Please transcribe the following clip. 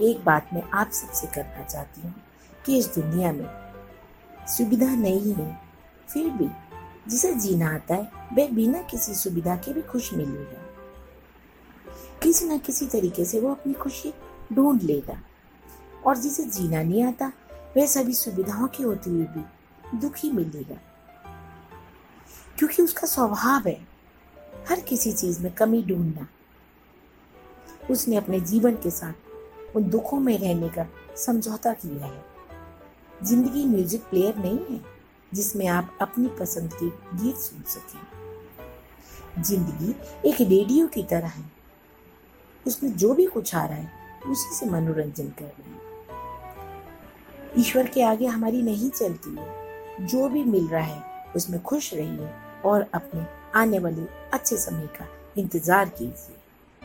एक बात मैं आप सबसे करना चाहती हूँ कि इस दुनिया में सुविधा नहीं है, फिर भी जिसे जीना आता है, वह बिना किसी सुविधा के भी खुश मिलेगा। किसी न किसी तरीके से वो अपनी खुशी ढूंढ लेगा। और जिसे जीना नहीं आता, वह सभी सुविधाओं के होते हुए भी दुखी मिलेगा। क्योंकि उसका स्वभाव है, हर किसी चीज़ में कमी ढूंढना। उसने अपने जीवन के साथ उन दुखों में रहने का समझौता किया है। ज़िंदगी म्यूज़िक प्लेयर नहीं है, जिसमें आप अपनी पसंद के गीत सुन सकें। ज़िंदगी एक रेडियो की तरह है। उसमें जो भी कुछ आ रहा है, उसी से मनोरंजन कर रहे हैं। ईश्वर के आगे हमारी नहीं चलती है। जो भी मिल रहा है, उसमें खुश रहिए और अपने आने वाले अच्छे समय का इंतज़ार कीजिए।